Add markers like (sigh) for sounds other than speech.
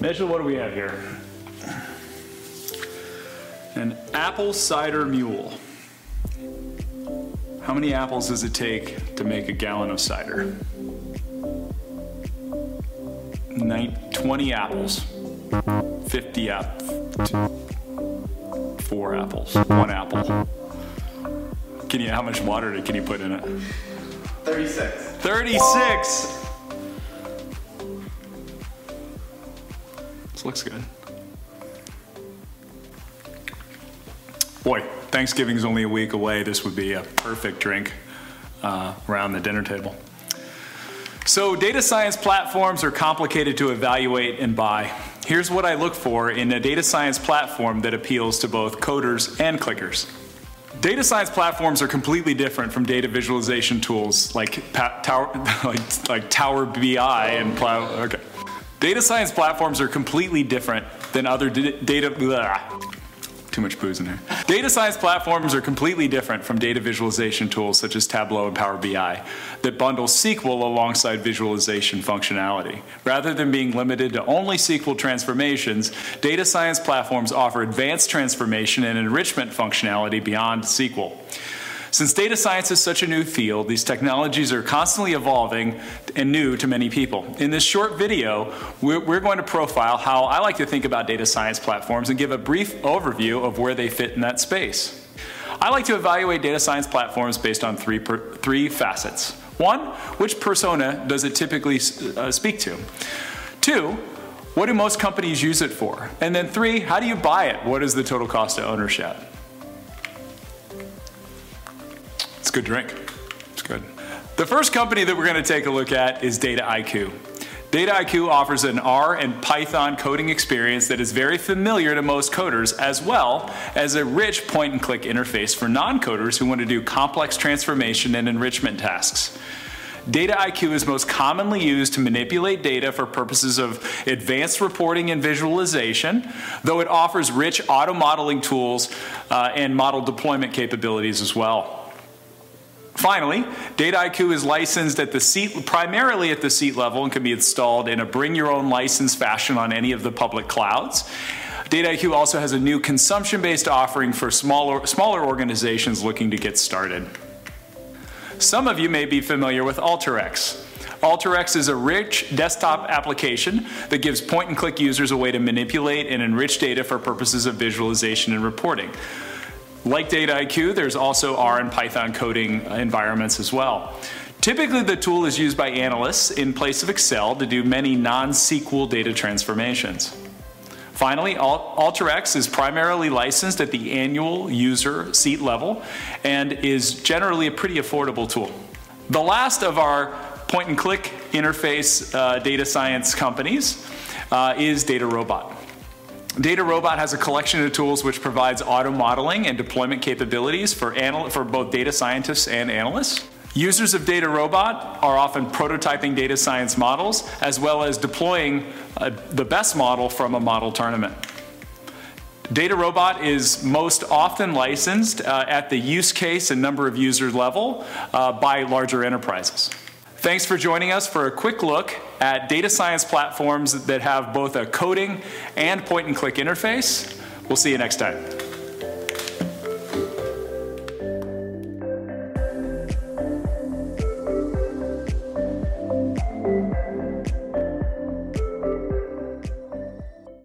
Mitchell, what do we have here? An apple cider mule. How many apples does it take to make a gallon of cider? Nine, 20 apples. 50 apples. Four apples. One apple. Can you, how much water can you put in it? 36. 36! Looks good. Boy, Thanksgiving's only a week away. This would be a perfect drink uh, around the dinner table. So, data science platforms are complicated to evaluate and buy. Here's what I look for in a data science platform that appeals to both coders and clickers. Data science platforms are completely different from data visualization tools like Tower, (laughs) like, like Tower BI and Plow. Okay. Data science platforms are completely different than other d- data. Blah, too much booze in there. Data science platforms are completely different from data visualization tools such as Tableau and Power BI that bundle SQL alongside visualization functionality. Rather than being limited to only SQL transformations, data science platforms offer advanced transformation and enrichment functionality beyond SQL. Since data science is such a new field, these technologies are constantly evolving and new to many people. In this short video, we're, going to profile how I like to think about data science platforms and give a brief overview of where they fit in that space. I like to evaluate data science platforms based on three, per, three facets. One, which persona does it typically uh, speak to? Two, what do most companies use it for? And then three, how do you buy it? What is the total cost of ownership? It's a good drink. It's good. The first company that we're going to take a look at is Dataiku. Dataiku offers an R and Python coding experience that is very familiar to most coders, as well as a rich point and click interface for non coders who want to do complex transformation and enrichment tasks. Dataiku is most commonly used to manipulate data for purposes of advanced reporting and visualization, though it offers rich auto modeling tools uh, and model deployment capabilities as well. Finally, Dataiku is licensed at the seat, primarily at the seat level and can be installed in a bring your own license fashion on any of the public clouds. Dataiku also has a new consumption based offering for smaller, smaller organizations looking to get started. Some of you may be familiar with Alteryx. Alteryx is a rich desktop application that gives point and click users a way to manipulate and enrich data for purposes of visualization and reporting. Like Dataiku, there's also R and Python coding environments as well. Typically, the tool is used by analysts in place of Excel to do many non SQL data transformations. Finally, Alteryx is primarily licensed at the annual user seat level and is generally a pretty affordable tool. The last of our point and click interface uh, data science companies uh, is DataRobot. DataRobot has a collection of tools which provides auto modeling and deployment capabilities for, for both data scientists and analysts. Users of DataRobot are often prototyping data science models as well as deploying uh, the best model from a model tournament. DataRobot is most often licensed uh, at the use case and number of users level uh, by larger enterprises. Thanks for joining us for a quick look at data science platforms that have both a coding and point and click interface. We'll see you next time.